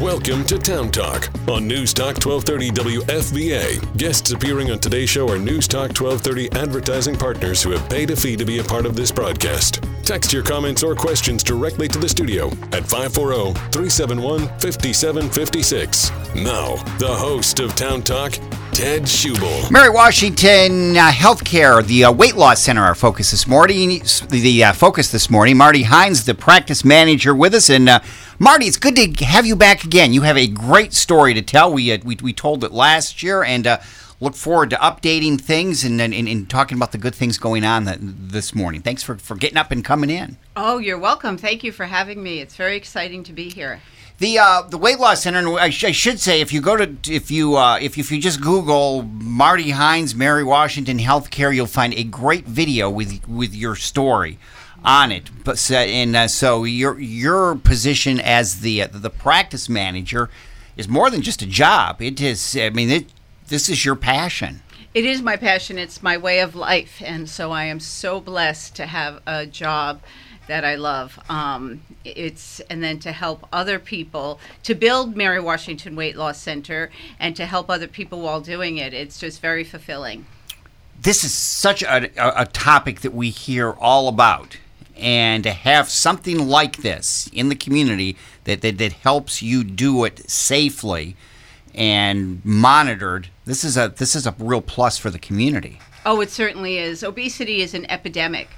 Welcome to Town Talk on News Talk 1230 WFVA. Guests appearing on today's show are News Talk 1230 advertising partners who have paid a fee to be a part of this broadcast. Text your comments or questions directly to the studio at 540 371 5756. Now, the host of Town Talk, Ted Schubel. Mary Washington uh, Healthcare, the uh, Weight Loss Center, our focus this morning. The uh, focus this morning. Marty Heins, the practice manager, with us, and uh, Marty, it's good to have you back again. You have a great story to tell. We uh, we, we told it last year, and uh, look forward to updating things and, and, and talking about the good things going on that, this morning. Thanks for, for getting up and coming in. Oh, you're welcome. Thank you for having me. It's very exciting to be here. The uh, the weight loss center, and I, sh- I should say, if you go to if you uh, if if you just Google Marty Heins, Mary Washington Healthcare, you'll find a great video with with your story on it. But so- and uh, so your your position as the uh, the practice manager is more than just a job. It is. I mean, it, this is your passion. It is my passion. It's my way of life, and so I am so blessed to have a job that I love. Um, it's and then to help other people to build Mary Washington Weight Loss Center and to help other people while doing it. It's just very fulfilling. this is such a, a, topic that we hear all about and to have something like this in the community that, that, that helps you do it safely and monitored this is a this is a real plus for the community Oh, it certainly is. Obesity is an epidemic.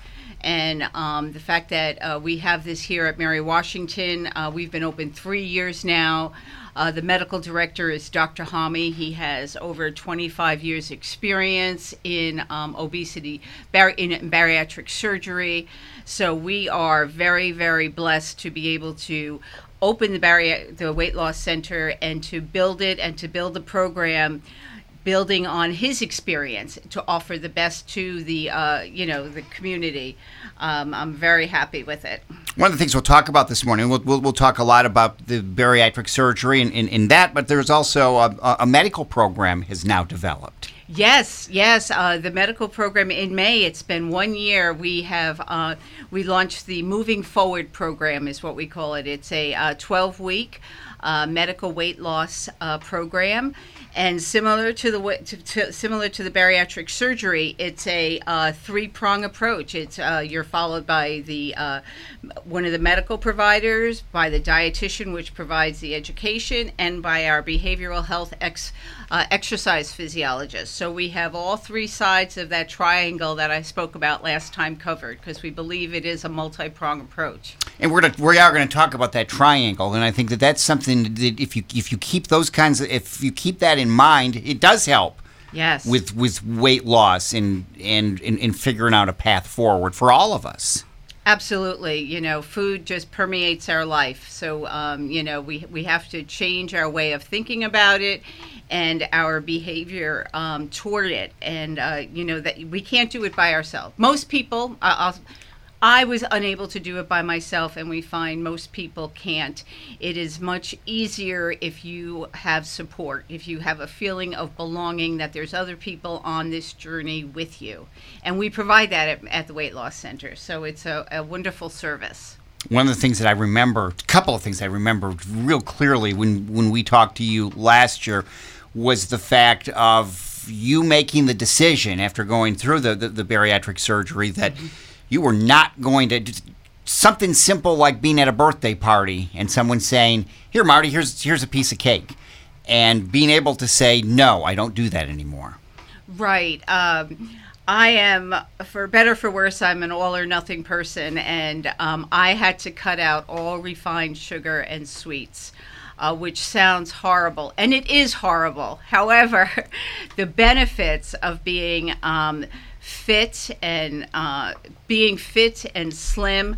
And um, the fact that uh, we have this here at Mary Washington, uh, we've been open three years now. Uh, the medical director is Dr. Hami. He has over 25 years' experience in um, obesity, in bariatric surgery. So we are very, very blessed to be able to open the, the weight loss center and to build it and to build the program building on his experience to offer the best to the uh, you know the community. Um, I'm very happy with it. one of the things we'll talk about this morning we'll, we'll, we'll talk a lot about the bariatric surgery and, and that but there's also a, a- a medical program has now developed Yes, yes. Uh, the medical program in May. It's been one year. We have uh, we launched the Moving Forward program, is what we call it. It's a uh, 12 week uh, medical weight loss uh, program, and similar to the to, to, similar to the bariatric surgery, it's a uh, three prong approach. It's uh, you're followed by the uh, one of the medical providers, by the dietitian, which provides the education, and by our behavioral health ex, uh, exercise physiologist. So we have all three sides of that triangle that I spoke about last time covered because we believe it is a multi prong approach. And we're gonna, we are going to talk about that triangle, and I think that that's something that if you if you keep those kinds of if you keep that in mind, it does help Yes. with with weight loss and and and, figuring out a path forward for all of us. Absolutely. You know, food just permeates our life. So, um, you know, we, we have to change our way of thinking about it and our behavior um, toward it. And, uh, you know, that we can't do it by ourselves. Most people, uh, I'll, I was unable to do it by myself, and we find most people can't. It is much easier if you have support, if you have a feeling of belonging, that there's other people on this journey with you. And we provide that at, at the Weight Loss Center. So it's a, a wonderful service. One of the things that I remember, a couple of things I remember real clearly when when we talked to you last year, was the fact of you making the decision after going through the the, the bariatric surgery that mm-hmm. You were not going to. Something simple like being at a birthday party and someone saying, "Here, Marty, here's here's a piece of cake," and being able to say, "No, I don't do that anymore." Right. Um, I am, for better for worse, I'm an all or nothing person, and um, I had to cut out all refined sugar and sweets. Uh, which sounds horrible, and it is horrible. However, the benefits of being um, fit and uh, being fit and slim.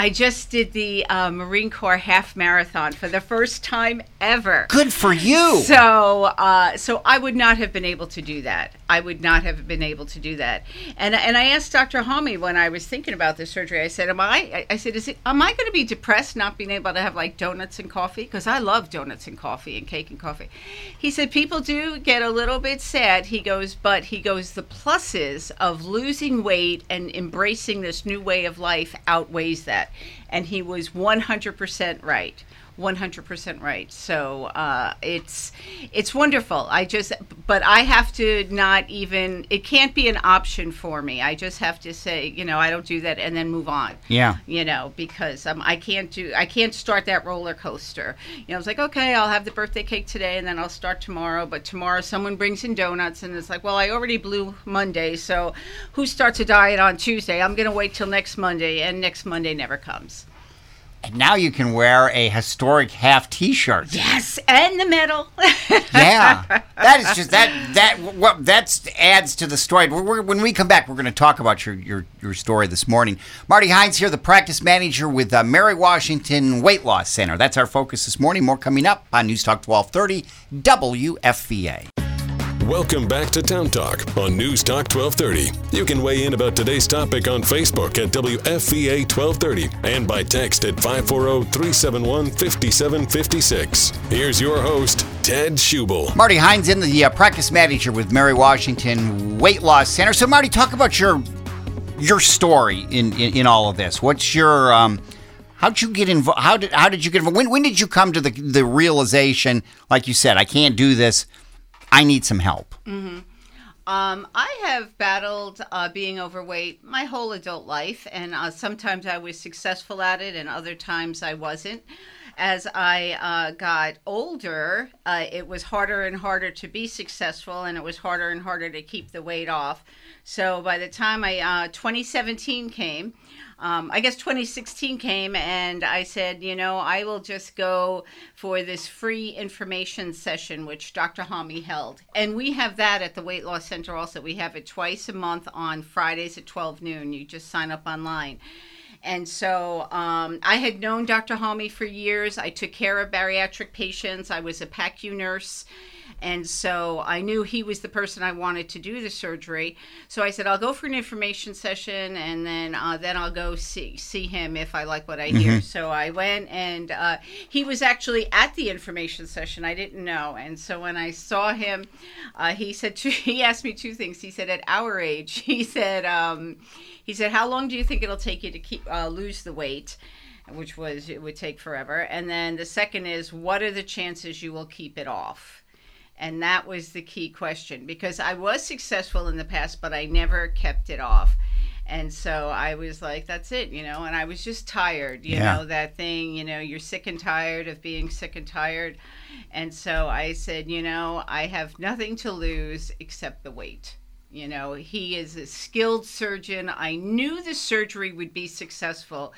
I just did the uh, Marine Corps half marathon for the first time ever. Good for you. So, uh, so I would not have been able to do that. I would not have been able to do that. And and I asked Dr. Hami when I was thinking about the surgery. I said, "Am I?" I said, "Is it? Am I going to be depressed not being able to have like donuts and coffee? Because I love donuts and coffee and cake and coffee." He said, "People do get a little bit sad." He goes, "But he goes, the pluses of losing weight and embracing this new way of life outweighs that." And he was 100% right. 100% right. So uh, it's it's wonderful. I just, but I have to not even. It can't be an option for me. I just have to say, you know, I don't do that and then move on. Yeah. You know, because um, I can't do. I can't start that roller coaster. You know, it's like okay, I'll have the birthday cake today and then I'll start tomorrow. But tomorrow someone brings in donuts and it's like, well, I already blew Monday, so who starts a diet on Tuesday? I'm gonna wait till next Monday, and next Monday never comes. And now you can wear a historic half T-shirt. Yes, and the medal. yeah, that is just that that what that adds to the story. We're, we're, when we come back, we're going to talk about your, your your story this morning. Marty Heins here, the practice manager with uh, Mary Washington Weight Loss Center. That's our focus this morning. More coming up on News Talk 1230 WFVA. Welcome back to Town Talk on News Talk 1230. You can weigh in about today's topic on Facebook at WFVA 1230 and by text at 540 371 5756. Here's your host, Ted Schubel. Marty Heins in the uh, practice manager with Mary Washington Weight Loss Center. So, Marty, talk about your your story in, in, in all of this. What's your um, How'd you get involved? How did how did you get involved? When, when did you come to the the realization, like you said, I can't do this. I need some help. Mm-hmm. Um, I have battled uh, being overweight my whole adult life, and uh, sometimes I was successful at it, and other times I wasn't. As I uh, got older, uh, it was harder and harder to be successful, and it was harder and harder to keep the weight off. So by the time I uh, 2017 came, um, I guess 2016 came and I said, you know, I will just go for this free information session, which Dr. Hami held. And we have that at the Weight Loss Center also. We have it twice a month on Fridays at 12 noon. You just sign up online. And so um, I had known Dr. Hami for years. I took care of bariatric patients. I was a PACU nurse and so I knew he was the person I wanted to do the surgery. So I said, I'll go for an information session and then uh, then I'll go see see him if I like what I hear. Mm-hmm. So I went and uh, he was actually at the information session. I didn't know. And so when I saw him, uh, he said two, he asked me two things. He said, at our age, he said, um, he said, how long do you think it'll take you to keep uh, lose the weight? Which was it would take forever. And then the second is, what are the chances you will keep it off? And that was the key question because I was successful in the past, but I never kept it off. And so I was like, that's it, you know, and I was just tired, you yeah. know, that thing, you know, you're sick and tired of being sick and tired. And so I said, you know, I have nothing to lose except the weight. You know, he is a skilled surgeon. I knew the surgery would be successful.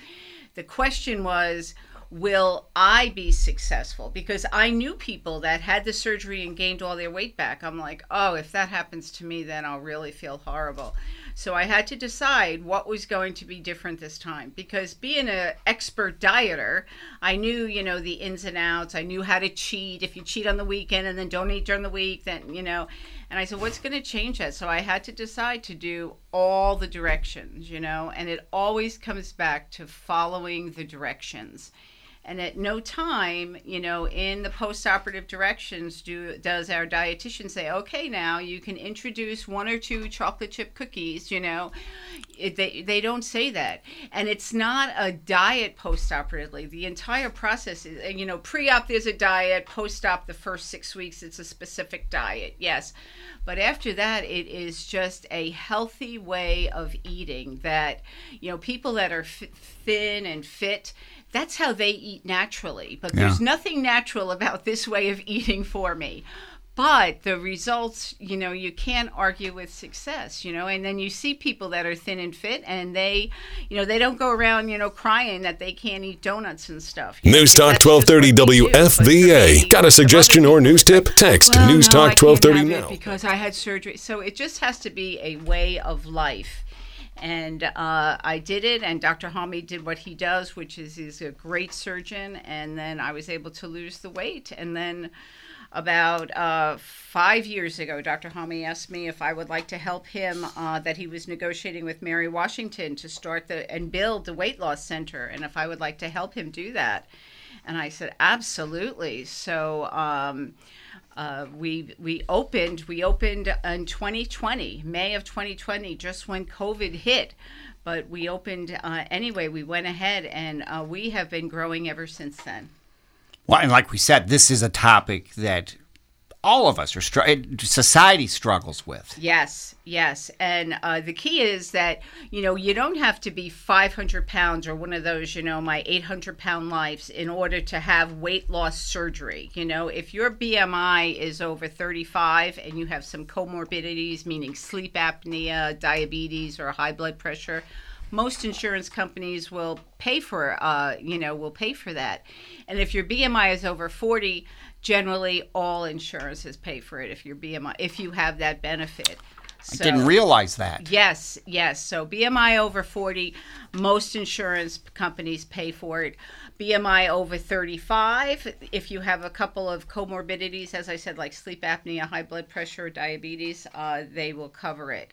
The question was, will I be successful? Because I knew people that had the surgery and gained all their weight back. I'm like, oh, if that happens to me, then I'll really feel horrible. So I had to decide what was going to be different this time because being an expert dieter, I knew, you know, the ins and outs. I knew how to cheat. If you cheat on the weekend and then don't eat during the week, then, you know, and I said, what's going to change that? So I had to decide to do all the directions, you know, and it always comes back to following the directions and at no time you know in the post-operative directions do does our dietitian say okay now you can introduce one or two chocolate chip cookies you know? It, they, they don't say that. And it's not a diet post-operatively. The entire process is you know pre-op there's a diet post-op the first six weeks it's a specific diet yes. But after that it is just a healthy way of eating that you know people that are f- thin and fit that's how they eat naturally. But yeah. there's nothing natural about this way of eating for me. But the results, you know, you can't argue with success, you know, and then you see people that are thin and fit and they, you know, they don't go around, you know, crying that they can't eat donuts and stuff. News know, Talk 1230 WFVA. Got a suggestion or news tip? Text well, News no, Talk 1230 now. Because I had surgery. So it just has to be a way of life and uh, I did it, and Dr. Hami did what he does, which is he's a great surgeon. And then I was able to lose the weight. And then about uh, five years ago, Dr. Hami asked me if I would like to help him. Uh, that he was negotiating with Mary Washington to start the and build the weight loss center, and if I would like to help him do that. And I said, absolutely. So. Um, Uh, we we opened we opened in 2020 May of 2020 just when COVID hit, but we opened uh, anyway. We went ahead and uh, we have been growing ever since then. Well, and like we said, this is a topic that all of us are str- society struggles with. Yes, yes, and uh, the key is that you know you don't have to be 500 pounds or one of those you know my 800 pound lives in order to have weight loss surgery. You know, if your BMI is over 35 and you have some comorbidities, meaning sleep apnea, diabetes, or high blood pressure. Most insurance companies will pay for, uh, you know, will pay for that, and if your BMI is over 40, generally all insurances pay for it if your BMI if you have that benefit. I didn't realize that. Yes, yes. So BMI over 40, most insurance companies pay for it. BMI over 35, if you have a couple of comorbidities, as I said, like sleep apnea, high blood pressure, diabetes, uh, they will cover it.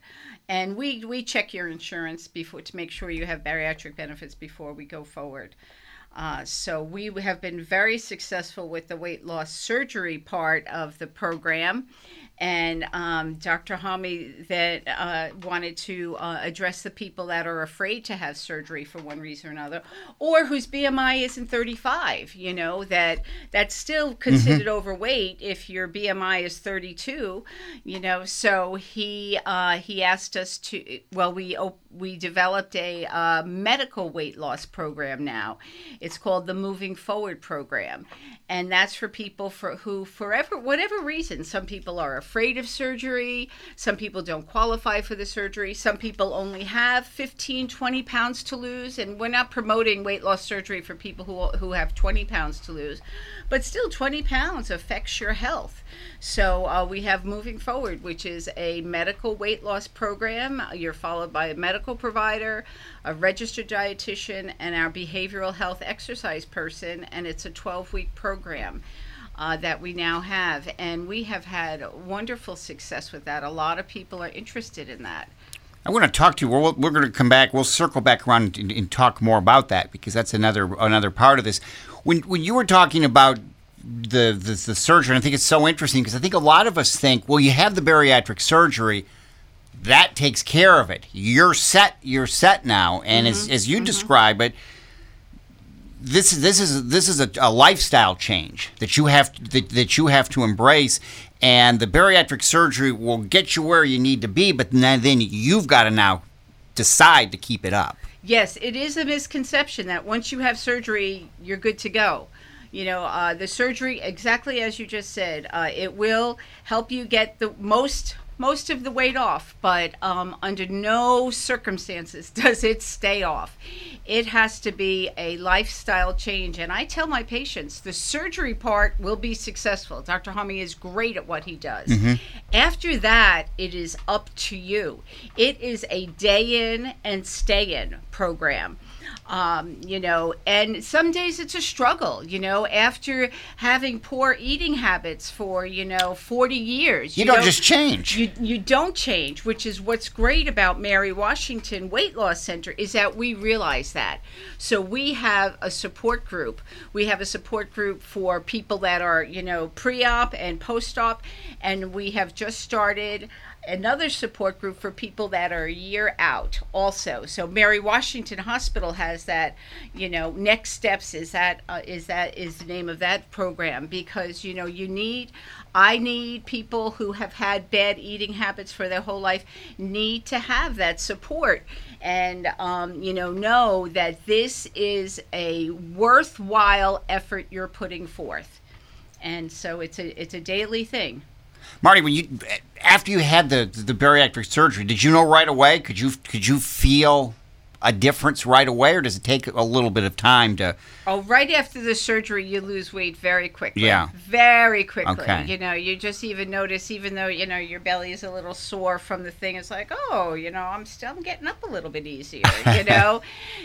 And we, we check your insurance before to make sure you have bariatric benefits before we go forward. Uh, so we have been very successful with the weight loss surgery part of the program. And um, Dr. Hami that uh, wanted to uh, address the people that are afraid to have surgery for one reason or another, or whose BMI isn't 35. You know that that's still considered mm-hmm. overweight if your BMI is 32. You know, so he uh, he asked us to. Well, we we developed a uh, medical weight loss program now. It's called the Moving Forward program, and that's for people for who, forever, whatever reason, some people are afraid of surgery, some people don't qualify for the surgery, some people only have 15, 20 pounds to lose. And we're not promoting weight loss surgery for people who, who have 20 pounds to lose, but still 20 pounds affects your health. So uh, we have Moving Forward, which is a medical weight loss program. You're followed by a medical provider, a registered dietitian, and our behavioral health exercise person, and it's a 12 week program uh, that we now have. And we have had wonderful success with that. A lot of people are interested in that. I want to talk to you. We're, we're going to come back. We'll circle back around and, and, talk more about that because that's another another part of this. When when you were talking about the the, the surgery, I think it's so interesting because I think a lot of us think, well, you have the bariatric surgery, that takes care of it. You're set. You're set now, and mm-hmm. as as you mm-hmm. describe it this is this is this is a, a, lifestyle change that you have that, that you have to embrace and the bariatric surgery will get you where you need to be but then, then you've got to now decide to keep it up. Yes it is a misconception that once you have surgery you're good to go. You know uh, the surgery exactly as you just said uh, it will help you get the most most of the weight off, but um, under no circumstances does it stay off. It has to be a lifestyle change. And I tell my patients the surgery part will be successful. Dr. Hami is great at what he does. Mm-hmm. After that, it is up to you. It is a day in and stay in program um, you know, and some days it's a struggle, you know, after having poor eating habits for, you know, 40 years. You, you don't, don't just change. You, you don't change, which is what's great about Mary Washington Weight Loss Center is that we realize that. So we have a support group. We have a support group for people that are, you know, pre-op and post-op, and we have just started another support group for people that are a year out also. So mary washington hospital has that you know next steps is that uh, is that is the name of that program because you know you need i need people who have had bad eating habits for their whole life need to have that support. And um, you know know that this is a worthwhile effort you're putting forth. And so it's a it's a daily thing Marty, when you after you had the the bariatric surgery, did you know right away? Could you could you feel a difference right away, or does it take a little bit of time to? Oh, right after the surgery, you lose weight very quickly. Yeah, very quickly. Okay. You know, you just even notice, even though you know your belly is a little sore from the thing, it's like, oh, you know, I'm still I'm getting up a little bit easier. You know,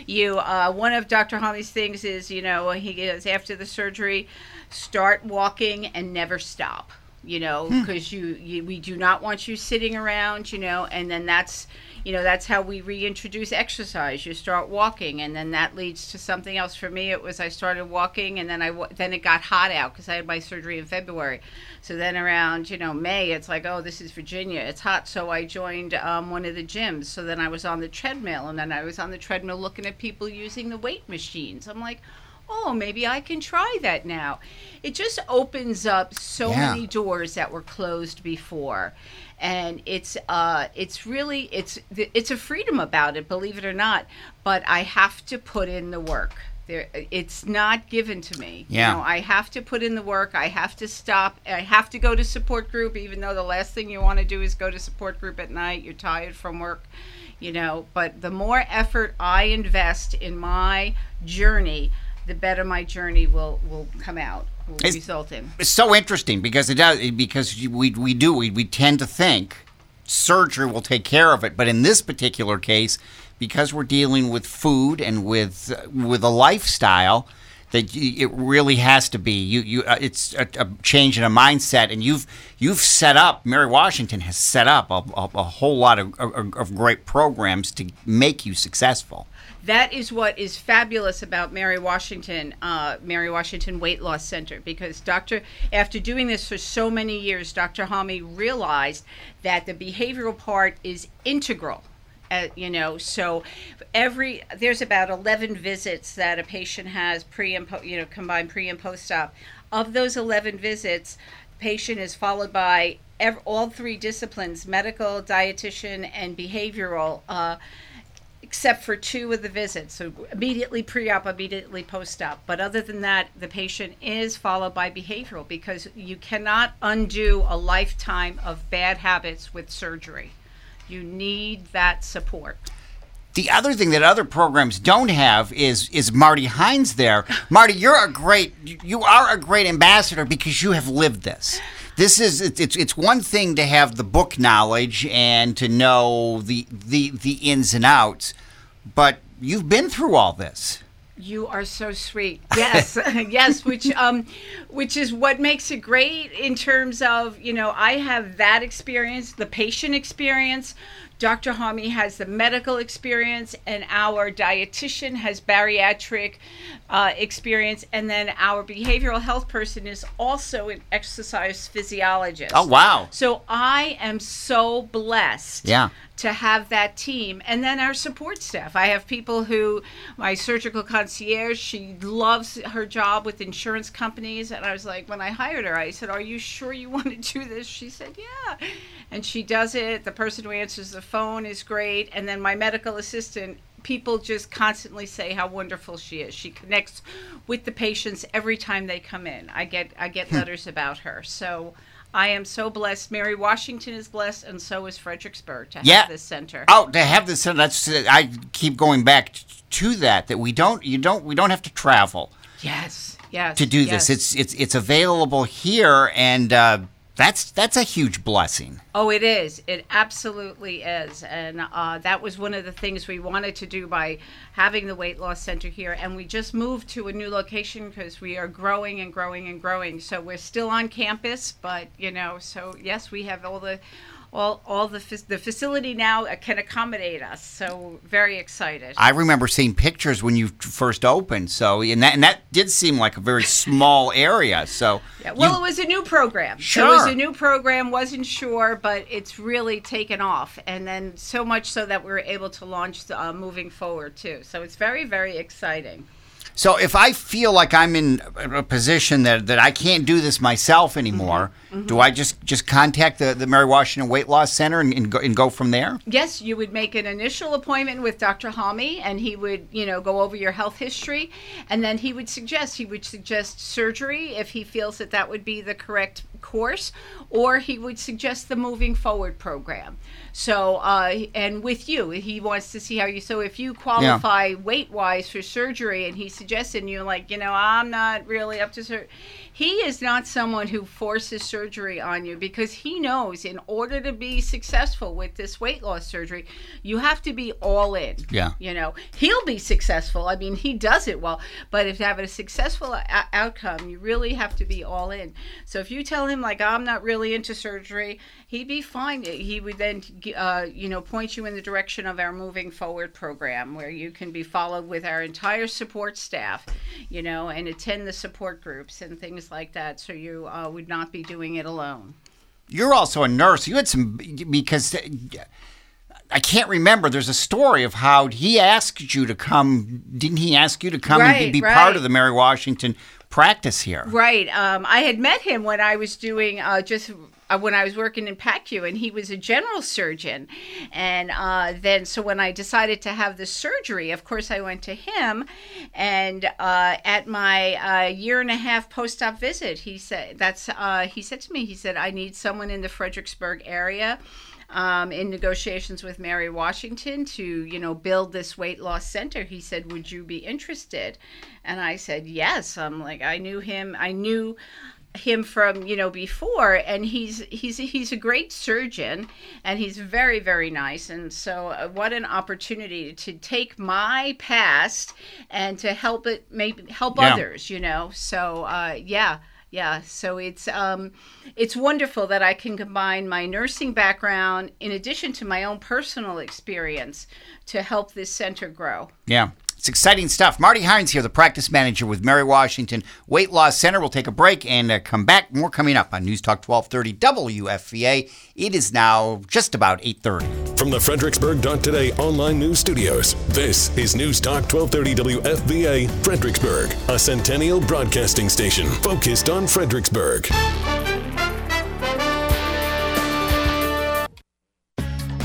you uh, one of Dr. Hami's things is, you know, he goes after the surgery, start walking and never stop you know, because hmm. you, you we do not want you sitting around, you know, and then that's you know that's how we reintroduce exercise. You start walking and then that leads to something else. For me it was i started walking and then i then it got hot out because i had my surgery in february. So then around you know may it's like oh this is virginia. It's hot. So i joined um, one of the gyms. So then i was on the treadmill and then i was on the treadmill looking at people using the weight machines. I'm like oh, maybe I can try that now. It just opens up so Yeah. many doors that were closed before. And it's uh, it's really it's it's a freedom about it, believe it or not. But I have to put in the work. There, it's not given to me. Yeah. You know, I have to put in the work. I have to stop. I have to go to support group, even though the last thing you want to do is go to support group at night. You're tired from work, you know. But the more effort I invest in my journey, the better my journey will will come out. Will It's- result in. It's so interesting because it does because we we do we, we tend to think surgery will take care of it, but in this particular case, because we're dealing with food and with uh, with a lifestyle, that it really has to be you you uh, it's a, a change in a mindset, and you've you've set up Mary Washington has set up a, a, a whole lot of, of, of great programs to make you successful. That is what is fabulous about Mary Washington, uh, Mary Washington Weight Loss Center, because Dr. After doing this for so many years, Dr. Hami realized that the behavioral part is integral. Uh, you know, so every there's about 11 visits that a patient has pre and po, you know combined pre and post op. Of those 11 visits, patient is followed by ev- all three disciplines: medical, dietitian, and behavioral. Uh, except for two of the visits. So immediately pre-op, immediately post-op. But other than that, the patient is followed by behavioral because you cannot undo a lifetime of bad habits with surgery. You need that support. The other thing that other programs don't have is is Marty Heins there. Marty, you're a great you are a great ambassador because you have lived this. This is it's it's, one thing to have the book knowledge and to know the the the ins and outs, but you've been through all this. You are so sweet. Yes, yes, which um, which is what makes it great in terms of you know I have that experience, the patient experience. Dr. Hami has the medical experience, and our dietitian has bariatric uh, experience, and then our behavioral health person is also an exercise physiologist. Oh wow. So I am so blessed Yeah. To have that team. And then our support staff. I have people who, my surgical concierge, she loves her job with insurance companies. And I was like, when I hired her, I said, Are you sure you want to do this? She said, Yeah. And she does it. The person who answers the phone is great. And then my medical assistant, people just constantly say how wonderful she is. She connects with the patients every time they come in. I get I get hmm. letters about her. So I am so blessed. Mary Washington is blessed, and so is Fredericksburg to have Yeah. this center. Oh, to have this center. that's I keep going back to that that we don't you don't we don't have to travel. Yes, yes. to do yes. this. It's it's it's available here, and uh, that's that's a huge blessing. Oh, it is. It absolutely is. And uh, that was one of the things we wanted to do by having the weight loss center here. And we just moved to a new location because we are growing and growing and growing. So we're still on campus, but you know, so yes, we have all the. All, all the the facility now uh, can accommodate us, so very excited. I remember seeing pictures when you first opened. So and that and that did seem like a very small area. So Yeah, well, you- it was a new program. Sure, It was a new program. wasn't sure, but it's really taken off, and then so much so that we were able to launch uh, moving forward too. So it's very, very exciting. So if I feel like I'm in a a position that, that I can't do this myself anymore, Mm-hmm. Do I just just contact the, the Mary Washington Weight Loss Center and, and, go, and go from there? Yes, you would make an initial appointment with Dr. Hami, and he would, you know, go over your health history, and then he would suggest he would suggest surgery if he feels that that would be the correct course, or he would suggest the moving forward program. So, uh, and with you, he wants to see how you. So, if you qualify weight wise for surgery, and he suggested, and you're like, you know, I'm not really up to surgery. He is not someone who forces surgery on you because he knows in order to be successful with this weight loss surgery, you have to be all in. Yeah. You know, he'll be successful. I mean, he does it well, but if to have a successful a- outcome, you really have to be all in. So if you tell him like I'm not really into surgery, he'd be fine. He would then, uh, you know, point you in the direction of our moving forward program where you can be followed with our entire support staff, you know, and attend the support groups and things like that. So you uh, would not be doing it alone. You're also a nurse. You had some because I can't remember. There's a story of how he asked you to come. Didn't he ask you to come and be, be right. part of the Mary Washington practice here? Right. Um, I had met him when I was doing uh, just uh, when I was working in PACU, and he was a general surgeon. And uh, then, so when I decided to have the surgery, of course, I went to him. And uh, at my uh, year and a half post-op visit, he said, "That's." Uh, he said to me, he said, "I need someone in the Fredericksburg area." um, in negotiations with Mary Washington to, you know, build this weight loss center. He said, "Would you be interested?" And I said, "Yes." I'm like, I knew him. I knew him from you know before and he's he's he's a great surgeon and he's very very nice and so uh, what an opportunity to take my past and to help it maybe help Yeah. others you know so uh, yeah yeah so it's um it's wonderful that i can combine my nursing background in addition to my own personal experience to help this center grow Yeah. It's exciting stuff. Marty Heins here, the practice manager with Mary Washington Weight Loss Center. We'll take a break and uh, come back. More coming up on News Talk 1230 WFVA. It is now just about 8:30. From the Fredericksburg.today online news studios, this is News Talk 1230 WFVA, Fredericksburg, a centennial broadcasting station focused on Fredericksburg.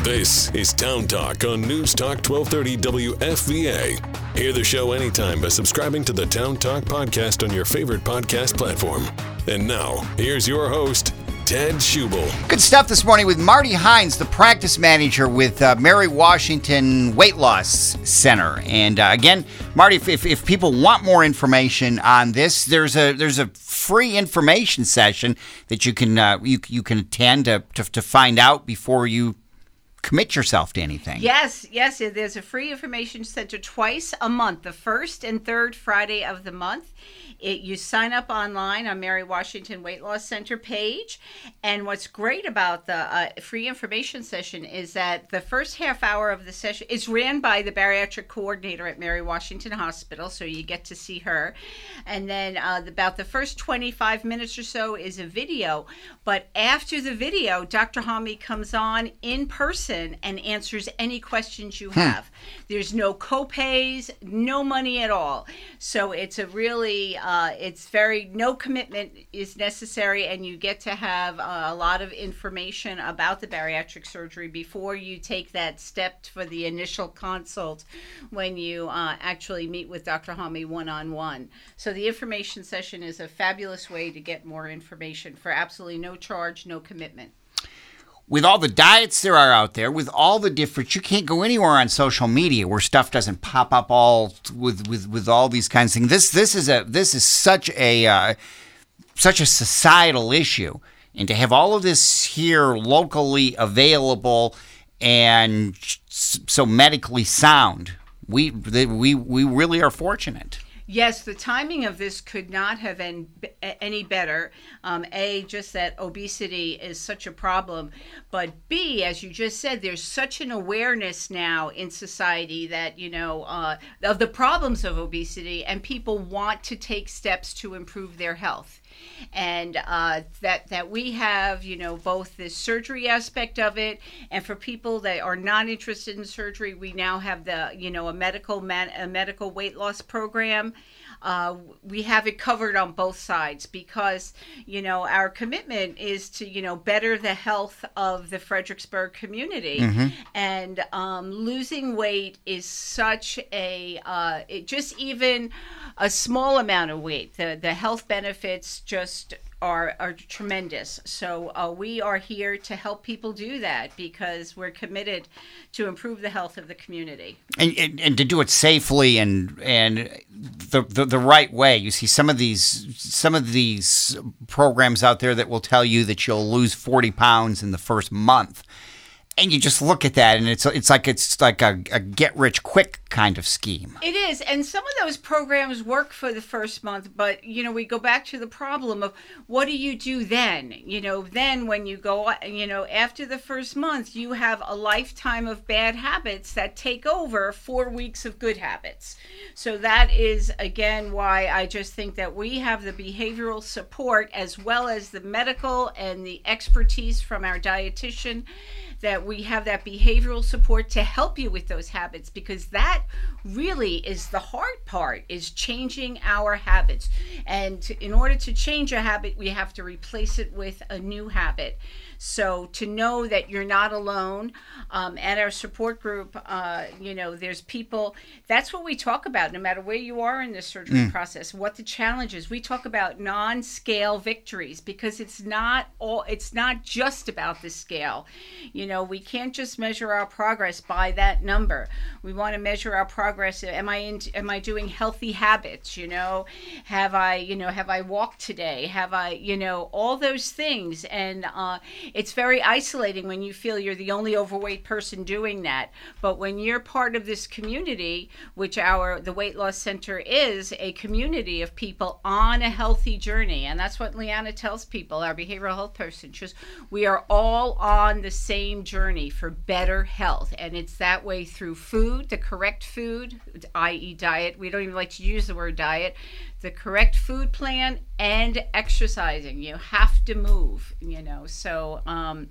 This is Town Talk on News Talk 1230 WFVA. Hear the show anytime by subscribing to the Town Talk podcast on your favorite podcast platform. And now, here's your host, Ted Schubel. Good stuff this morning with Marty Heins, the practice manager with uh, Mary Washington Weight Loss Center. And uh, again, Marty, if, if, if people want more information on this, there's a there's a free information session that you can uh, you you can attend to, to to find out before you commit yourself to anything. Yes, yes. There's a free information center twice a month, the first and third Friday of the month. It, you sign up online on Mary Washington Weight Loss Center page. And what's great about the uh, free information session is that the first half hour of the session is ran by the bariatric coordinator at Mary Washington Hospital, so you get to see her. And then uh, about the first 25 minutes or so is a video. But after the video, Dr. Hami comes on in person and answers any questions you have. There's no copays, no money at all. So it's a really, uh, it's very, no commitment is necessary, and you get to have uh, a lot of information about the bariatric surgery before you take that step for the initial consult when you uh, actually meet with Dr. Hami one on one. So the information session is a fabulous way to get more information for absolutely no charge, no commitment. With all the diets there are out there, with all the different, you can't go anywhere on social media where stuff doesn't pop up all with with with all these kinds of things. This this is a this is such a uh, such a societal issue, and to have all of this here locally available and so medically sound, we we we really are fortunate. Yes, the timing of this could not have been any better. Um, a, just that obesity is such a problem, but B, as you just said, there's such an awareness now in society that you know uh, of the problems of obesity, and people want to take steps to improve their health and uh, that that we have you know both the surgery aspect of it and for people that are not interested in surgery we now have the you know a medical man, a medical weight loss program uh, we have it covered on both sides because you know our commitment is to you know better the health of the Fredericksburg community. And um, losing weight is such a uh, it just even a small amount of weight. The the health benefits just are, are tremendous. So uh, we are here to help people do that because we're committed to improve the health of the community. And, and, and to do it safely and and the, the the right way. You see some of these some of these programs out there that will tell you that you'll lose forty pounds in the first month and you just look at that and it's it's like it's like a, a, get rich quick kind of scheme. It is and some of those programs work for the first month but you know we go back to the problem of what do you do then? You know then when you go you know after the first month you have a lifetime of bad habits that take over four weeks of good habits. So that is again why i just think that we have the behavioral support as well as the medical and the expertise from our dietitian that we have that behavioral support to help you with those habits because that really is the hard part is changing our habits. And in order to change a habit we have to replace it with a new habit so to know that you're not alone, um, at our support group, uh, you know, there's people. That's what we talk about, no matter where you are in the surgery mm. process. What the challenges. We talk about non-scale victories because it's not all. It's not just about the scale. You know, we can't just measure our progress by that number. We want to measure our progress. Am I in, Am I doing healthy habits? You know, have I you know have I walked today? Have I you know all those things and uh, it's very isolating when you feel you're the only overweight person doing that. But when you're part of this community, which our the weight loss center is a community of people on a healthy journey, and that's what Leanna tells people, our behavioral health person. She says we are all on the same journey for better health, and it's that way through food, the correct food, i.e., diet. We don't even like to use the word diet the correct food plan and exercising. You have to move, you know. So, um,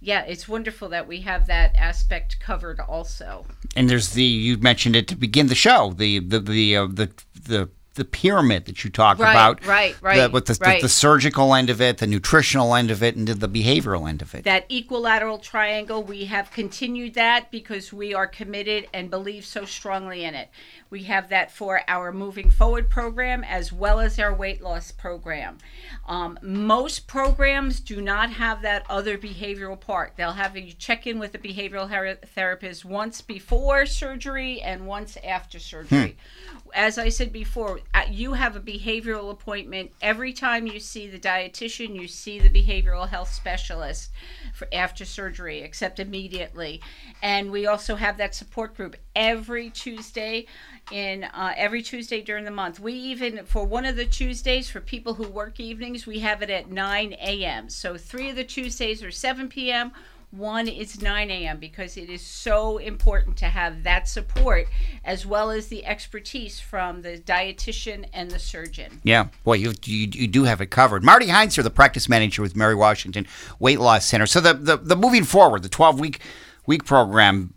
yeah, it's wonderful that we have that aspect covered also. And there's the you mentioned it to begin the show the the the uh, the the the pyramid that you talked right, about. Right, right, the, with the, right. The, the, surgical end of it, the nutritional end of it, and the behavioral end of it. That equilateral triangle, we have continued that because we are committed and believe so strongly in it. We have that for our Moving Forward program as well as our weight loss program. Um, most programs do not have that other behavioral part. They'll have you check in with a behavioral her- therapist once before surgery and once after surgery. Hmm. As I said before, you have a behavioral appointment every time you see the dietitian, you see the behavioral health specialist for after surgery, except immediately. And we also have that support group every Tuesday in uh, every Tuesday during the month. We even, for one of the Tuesdays, for people who work evenings, we have it at 9 a.m. So three of the Tuesdays are 7 p.m. One is 9 a.m. because it is so important to have that support as well as the expertise from the dietitian and the surgeon. Yeah, boy, you, you, you do have it covered. Marty Heinzer, the practice manager with Mary Washington Weight Loss Center. So the, the, the moving forward, the 12 week week program,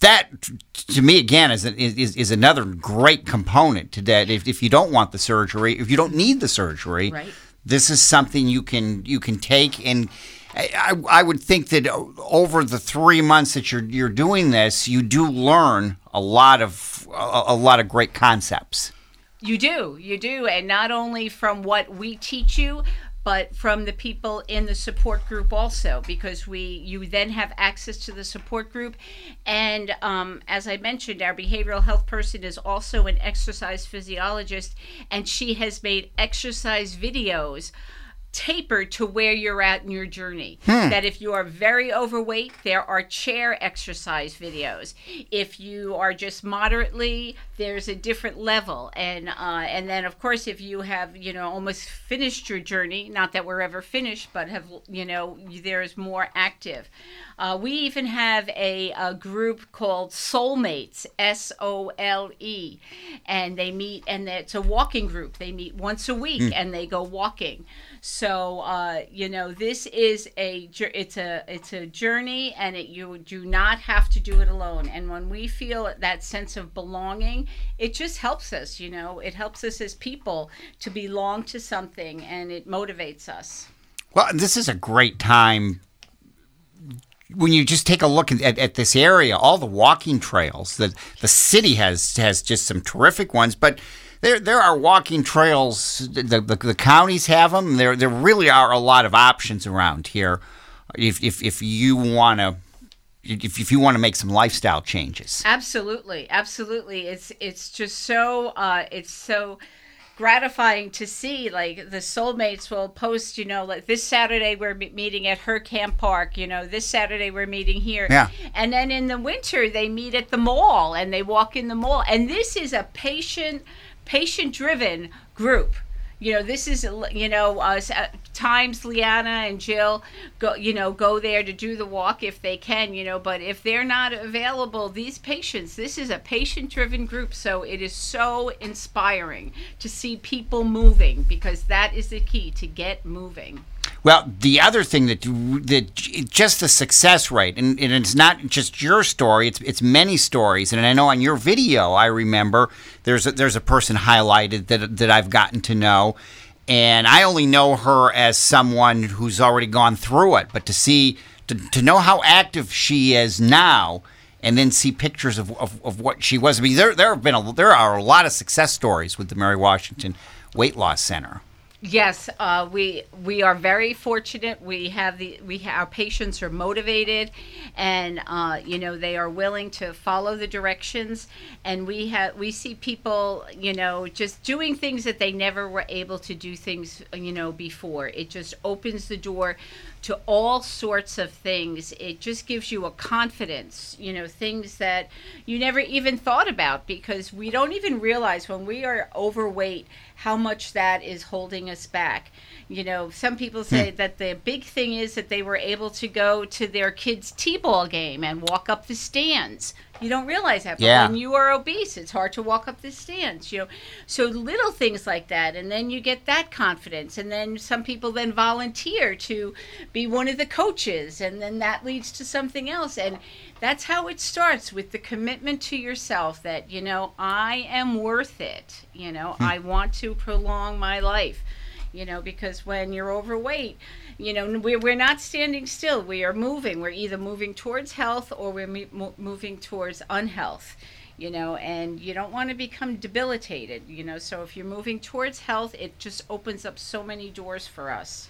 that to me again is, is is another great component to that. If, if you don't want the surgery, if you don't need the surgery, right. this is something you can you can take and. I, I would think that over the three months that you're you're doing this, you do learn a lot of a, a lot of great concepts. You do, you do, and not only from what we teach you, but from the people in the support group also because we you then have access to the support group and um, as i mentioned our behavioral health person is also an exercise physiologist and she has made exercise videos tapered to where you're at in your journey. Hmm. That if you are very overweight, there are chair exercise videos. If you are just moderately, there's a different level. And uh, and then of course, if you have you know almost finished your journey, not that we're ever finished, but have you know there's more active. Uh, we even have a, a group called Solemates, S O L E, and they meet and it's a walking group. They meet once a week hmm. and they go walking. So uh, you know, this is a it's a it's a journey, and it, you do not have to do it alone. And when we feel that sense of belonging, it just helps us. You know, it helps us as people to belong to something, and it motivates us. Well, this is a great time when you just take a look at, at, this area, all the walking trails that the city has has just some terrific ones, but there there are walking trails. The, the, the counties have them. There there really are a lot of options around here. If if, if you want to. If, if you want to make some lifestyle changes, absolutely, absolutely, it's it's just so uh, it's so gratifying to see like the solemates will post you know like this saturday we're meeting at her camp park you know this saturday we're meeting here yeah. and then in the winter they meet at the mall and they walk in the mall and this is a patient patient driven group. You know this is you know uh, times Leanna and Jill go you know go there to do the walk if they can you know but if they're not available these patients this is a patient driven group so it is so inspiring to see people moving because that is the key to get moving well, the other thing that that just the success rate, and, and, it's not just your story; it's it's many stories. And I know on your video, I remember there's a, there's a person highlighted that that I've gotten to know, and I only know her as someone who's already gone through it. But to see to, to know how active she is now, and then see pictures of, of, of what she was. I mean, there there have been a, there are a lot of success stories with the Mary Washington Weight Loss Center. Yes, uh, we we are very fortunate. We have the we ha- our patients are motivated, and uh, you know they are willing to follow the directions. And we have we see people you know just doing things that they never were able to do things you know before. It just opens the door to all sorts of things. It just gives you a confidence, you know, things that you never even thought about because we don't even realize when we are overweight how much that is holding us back. You know, some people say hmm. that the big thing is that they were able to go to their kids' T-ball game and walk up the stands. You don't realize that, but yeah. when you are obese, it's hard to walk up the stands. You know, so little things like that, and then you get that confidence, and then some people then volunteer to be one of the coaches, and then that leads to something else, and that's how it starts with the commitment to yourself that you know I am worth it. You know, hmm. I want to prolong my life you know, because when you're overweight, you know, we're, we're not standing still. We are moving. We're either moving towards health or we're mo- moving towards unhealth, you know, and you don't want to become debilitated, you know. So if you're moving towards health, it just opens up so many doors for us.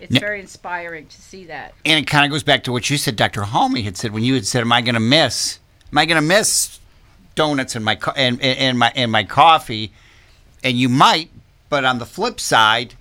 It's now, very inspiring to see that. And it kind of goes back to what you said, Dr. Hami had said when you had said, "Am I going to miss? Am I going to miss donuts in my co- and, and, and my and my coffee?" And you might, but on the flip side,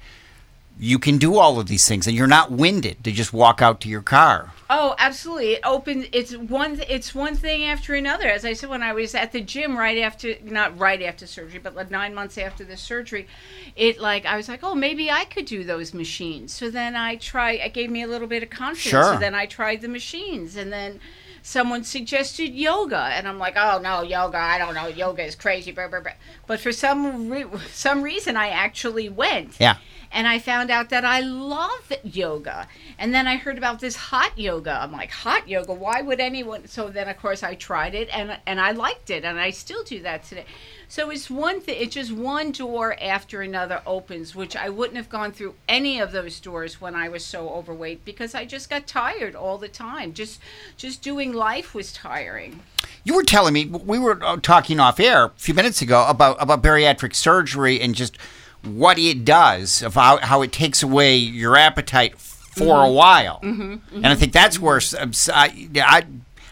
you can do all of these things and you're not winded to just walk out to your car. Oh, absolutely. It opens it's one it's one thing after another. As I said when I was at the gym right after not right after surgery, but like 9 months after the surgery, it like I was like, "Oh, maybe I could do those machines." So then I try it gave me a little bit of confidence. Sure. So then I tried the machines and then someone suggested yoga and i'm like oh no yoga i don't know yoga is crazy blah, blah, blah. but for some re- some reason i actually went yeah and I found out that I love yoga. And then I heard about this hot yoga. I'm like, hot yoga? Why would anyone? So then, of course, I tried it and and I liked it, and I still do that today. So it's one thing. It's just one door after another opens, which I wouldn't have gone through any of those doors when I was so overweight because I just got tired all the time. Just just doing life was tiring. You were telling me we were uh, talking off air a few minutes ago about about bariatric surgery and just what it does, of how, how it takes away your appetite for mm-hmm. a while. Mm-hmm, mm-hmm. And I think that's worse. I, I,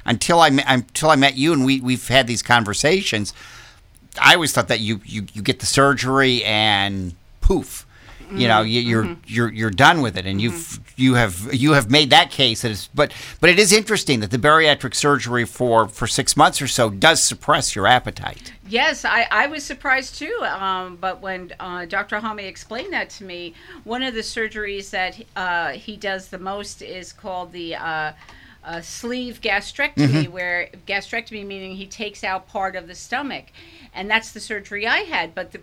until I until I met you and we we've had these conversations, I always thought that you you, you get the surgery and poof, you know you, you're mm-hmm. you're you're done with it and you've mm-hmm. you have you have made that case that is but but it is interesting that the bariatric surgery for for six months or so does suppress your appetite yes i i was surprised too um, but when uh, dr Hami explained that to me one of the surgeries that uh, he does the most is called the uh, uh, sleeve gastrectomy, mm-hmm. where gastrectomy meaning he takes out part of the stomach, and that's the surgery I had. But the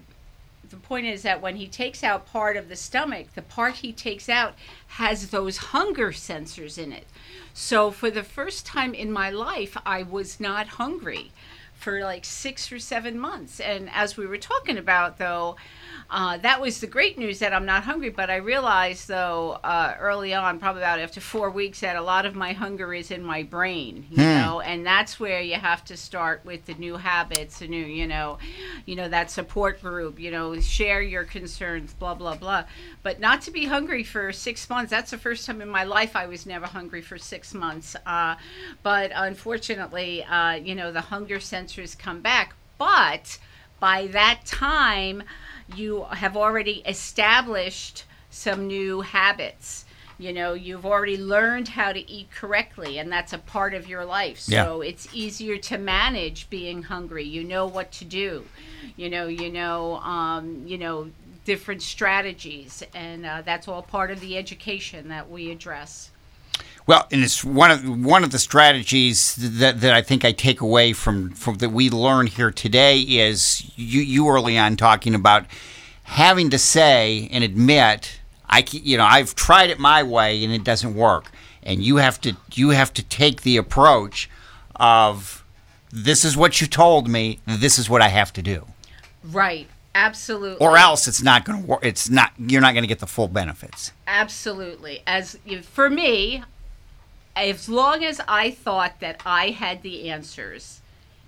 the point is that when he takes out part of the stomach, the part he takes out has those hunger sensors in it. So for the first time in my life, I was not hungry for like six or seven months. And as we were talking about, though, uh, that was the great news that I'm not hungry. But I realized, though, uh, early on, probably about after four weeks, that a lot of my hunger is in my brain, you know, and that's where you have to start with the new habits, the new, you know, you know that support group, you know, share your concerns, blah blah blah. But not to be hungry for six months. That's the first time in my life I was never hungry for six months. Uh, but unfortunately, uh, you know, the hunger sensors come back, but by that time you have already established some new habits. You know you've already learned how to eat correctly and that's a part of your life. So Yeah. it's easier to manage being hungry. You know what to do. You know you know um, you know different strategies and uh, that's all part of the education that we address Well, and it's one of one of the strategies that, that I think I take away from, from that we learn here today is you you early on talking about having to say and admit I you know I've tried it my way and it doesn't work, and you have to you have to take the approach of this is what you told me, this is what I have to do, right absolutely or else it's not going to work. It's not you're not going to get the full benefits. Absolutely. As for me, as long as I thought that I had the answers,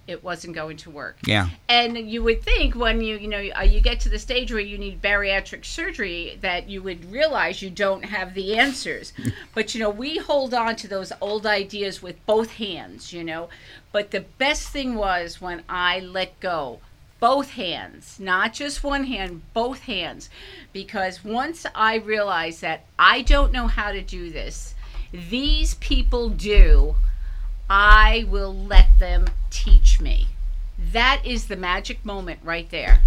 it wasn't going to work. Yeah. And you would think when you you know uh, you get to the stage where you need bariatric surgery that you would realize you don't have the answers. but you know we hold on to those old ideas with both hands. You know, but the best thing was when I let go both hands, not just one hand, both hands. Because once I realized that I don't know how to do this, these people do, I will let them teach me. That is the magic moment right there.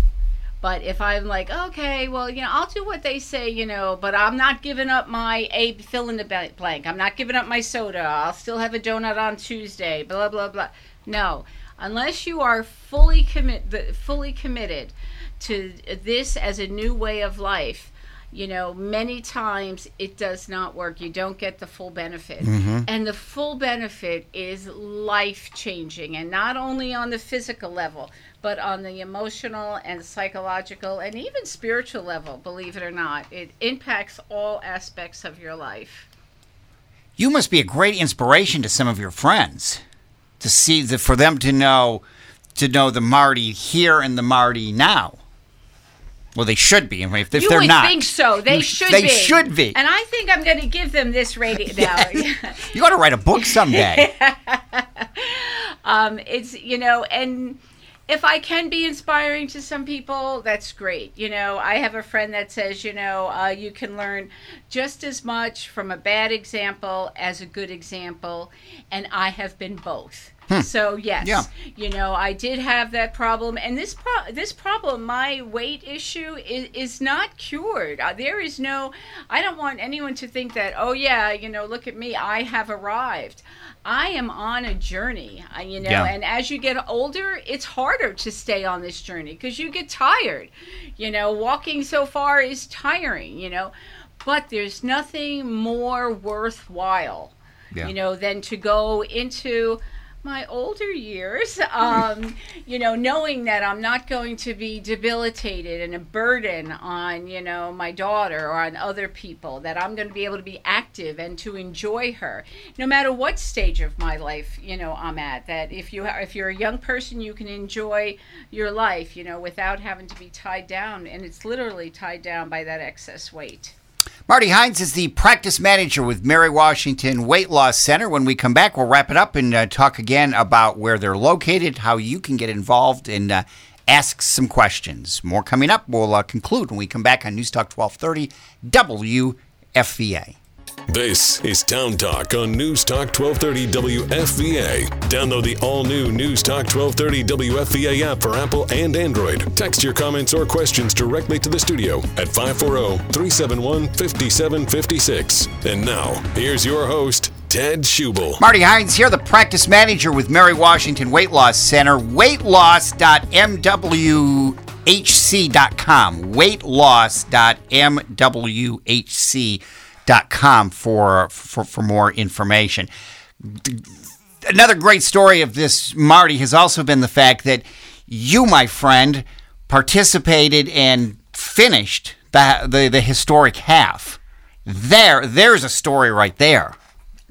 But if I'm like, okay, well, you know, I'll do what they say, you know, but I'm not giving up my a fill in the blank. I'm not giving up my soda. I'll still have a donut on Tuesday. Blah blah blah. No, unless you are fully commit, fully committed to this as a new way of life. You know, many times it does not work. You don't get the full benefit. Mm-hmm. And the full benefit is life changing, and not only on the physical level, but on the emotional and psychological and even spiritual level, believe it or not. It impacts all aspects of your life. You must be a great inspiration to some of your friends to see the, for them to know to know the Marty here and the Marty now. Well, they should be. If, if you they're would not, think so. They should They be. should be. And I think I'm going to give them this radio now. you ought to write a book someday. um, it's you know and if i can be inspiring to some people that's great you know i have a friend that says you know uh, you can learn just as much from a bad example as a good example and i have been both so yes Yeah. you know i did have that problem and this pro- this problem my weight issue is, is not cured uh, there is no i don't want anyone to think that oh yeah you know look at me i have arrived i am on a journey uh, you know Yeah. and as you get older it's harder to stay on this journey because you get tired you know walking so far is tiring you know but there's nothing more worthwhile Yeah. you know than to go into my older years, um, you know, knowing that I'm not going to be debilitated and a burden on, you know, my daughter or on other people, that I'm going to be able to be active and to enjoy her, no matter what stage of my life, you know, I'm at. That if you if you're a young person, you can enjoy your life, you know, without having to be tied down, and it's literally tied down by that excess weight. Marty Heins is the practice manager with Mary Washington Weight Loss Center. When we come back, we'll wrap it up and uh, talk again about where they're located, how you can get involved, and uh, ask some questions. More coming up. We'll uh, conclude when we come back on News Talk 1230 WFVA. This is Town Talk on News Talk 1230 WFVA. Download the all new News Talk 1230 WFVA app for Apple and Android. Text your comments or questions directly to the studio at 540 371 5756. And now, here's your host, Ted Schubel. Marty Heins here, the practice manager with Mary Washington Weight Loss Center. Weightloss.mwhc.com. Weightloss.mwhc.com for, for, for more information. another great story of this, Marty, has also been the fact that you, my friend, participated and finished the, the, the historic half. There, there's a story right there.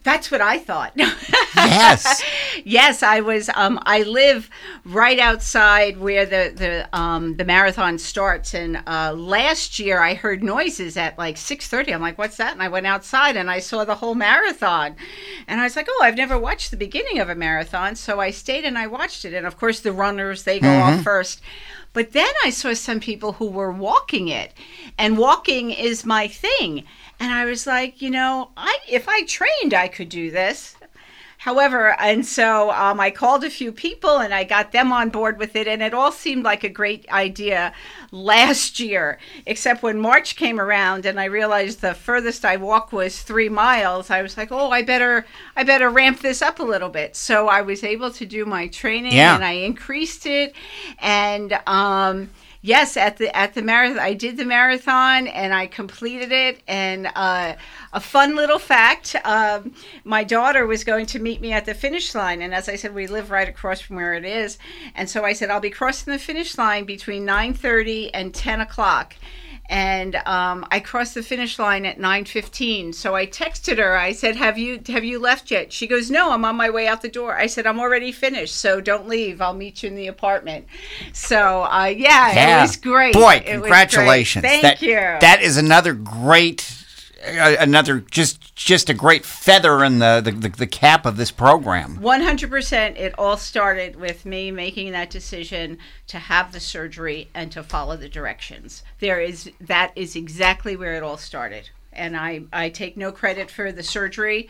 That's what I thought. yes. yes, I was. Um, I live right outside where the the um, the marathon starts, and uh, last year I heard noises at like six thirty. I'm like, "What's that?" And I went outside and I saw the whole marathon, and I was like, "Oh, I've never watched the beginning of a marathon," so I stayed and I watched it. And of course, the runners they go mm-hmm. off first. But then I saw some people who were walking it, and walking is my thing. And I was like, you know, I if I trained, I could do this. However, and so um, I called a few people and I got them on board with it, and it all seemed like a great idea last year. Except when March came around and I realized the furthest I walked was three miles, I was like, oh, I better, I better ramp this up a little bit. So I was able to do my training yeah. and I increased it, and um, yes, at the at the marathon, I did the marathon and I completed it. And uh, a fun little fact: um, my daughter was going to meet me at the finish line, and as I said, we live right across from where it is. And so I said, I'll be crossing the finish line between nine thirty and ten o'clock and um, I crossed the finish line at 9:15. So I texted her. I said, "Have you have you left yet?" She goes, "No, I'm on my way out the door." I said, "I'm already finished, so don't leave. I'll meet you in the apartment." So uh, yeah, yeah, it was great. Boy, congratulations! Thank that, you. That is another great Uh, another just just a great feather in the, the, the, cap of this program. 100% it all started with me making that decision to have the surgery and to follow the directions. There is that is exactly where it all started and I, I take no credit for the surgery.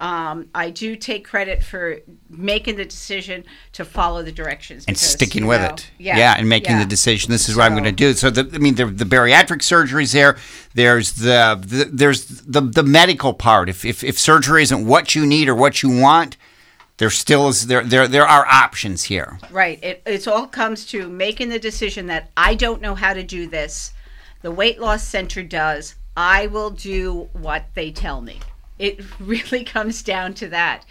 Um, I do take credit for making the decision to follow the directions and because, sticking with know, it. Yeah, yeah, and making yeah. the decision. This is so, what I'm going to do. So, the, I mean, the, the bariatric surgeries there. There's the, the there's the the medical part. If, if if surgery isn't what you need or what you want, there still is there there there are options here. Right. It it all comes to making the decision that I don't know how to do this. The weight loss center does. I will do what they tell me. It really comes down to that,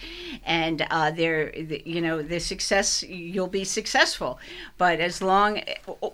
and uh, there, you know, the success you'll be successful, but as long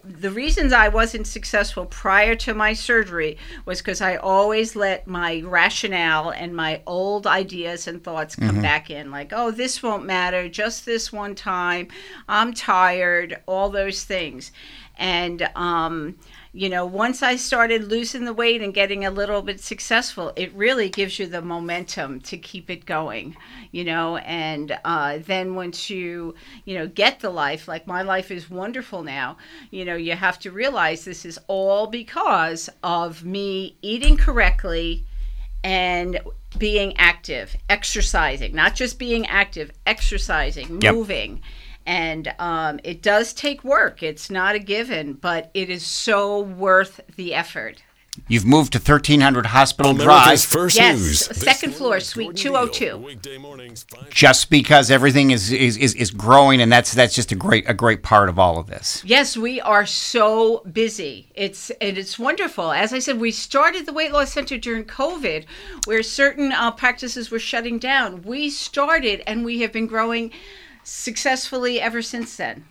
the reasons I wasn't successful prior to my surgery was because I always let my rationale and my old ideas and thoughts come mm-hmm. back in, like, oh, this won't matter, just this one time, I'm tired, all those things, and um, you know, once I started losing the weight and getting a little bit successful, it really gives you the momentum to keep it going, you know. And uh, then once you, you know, get the life, like my life is wonderful now, you know, you have to realize this is all because of me eating correctly and being active, exercising, not just being active, exercising, yep. moving and um, it does take work. It's not a given, but it is so worth the effort. You've moved to 1300 Hospital America's Drive. First yes, news. second floor, suite 202. Just because everything is, is, is, is, growing, and that's that's just a great a great part of all of this. Yes, we are so busy. It's and it's wonderful. As I said, we started the weight loss center during COVID, where certain uh, practices were shutting down. We started, and we have been growing successfully ever since then.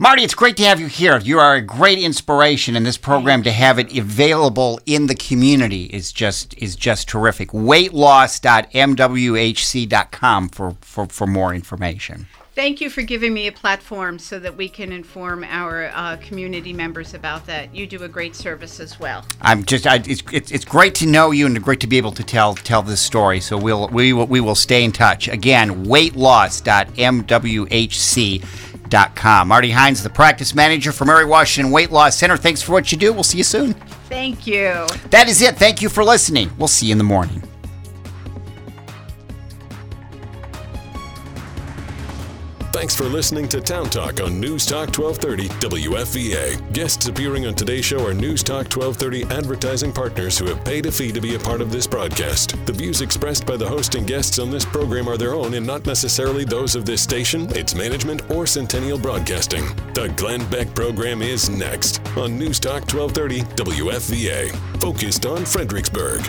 Marty, it's great to have you here. You are a great inspiration, and this program to have it available in the community is just is just terrific. Weightloss.mwhc.com for, for, for more information. Thank you for giving me a platform so that we can inform our uh, community members about that. You do a great service as well. I'm just, I, it's, it's, it's great to know you and great to be able to tell tell this story. So we'll we will we will stay in touch. Again, weightloss.mwhc.com. Marty Heins, the practice manager for Mary Washington Weight Loss Center. Thanks for what you do. We'll see you soon. Thank you. That is it. Thank you for listening. We'll see you in the morning. Thanks for listening to Town Talk on News Talk 1230 WFVA. Guests appearing on today's show are News Talk 1230 advertising partners who have paid a fee to be a part of this broadcast. The views expressed by the host and guests on this program are their own and not necessarily those of this station, its management, or Centennial Broadcasting. The Glenn Beck program is next on News Talk 1230 WFVA, focused on Fredericksburg.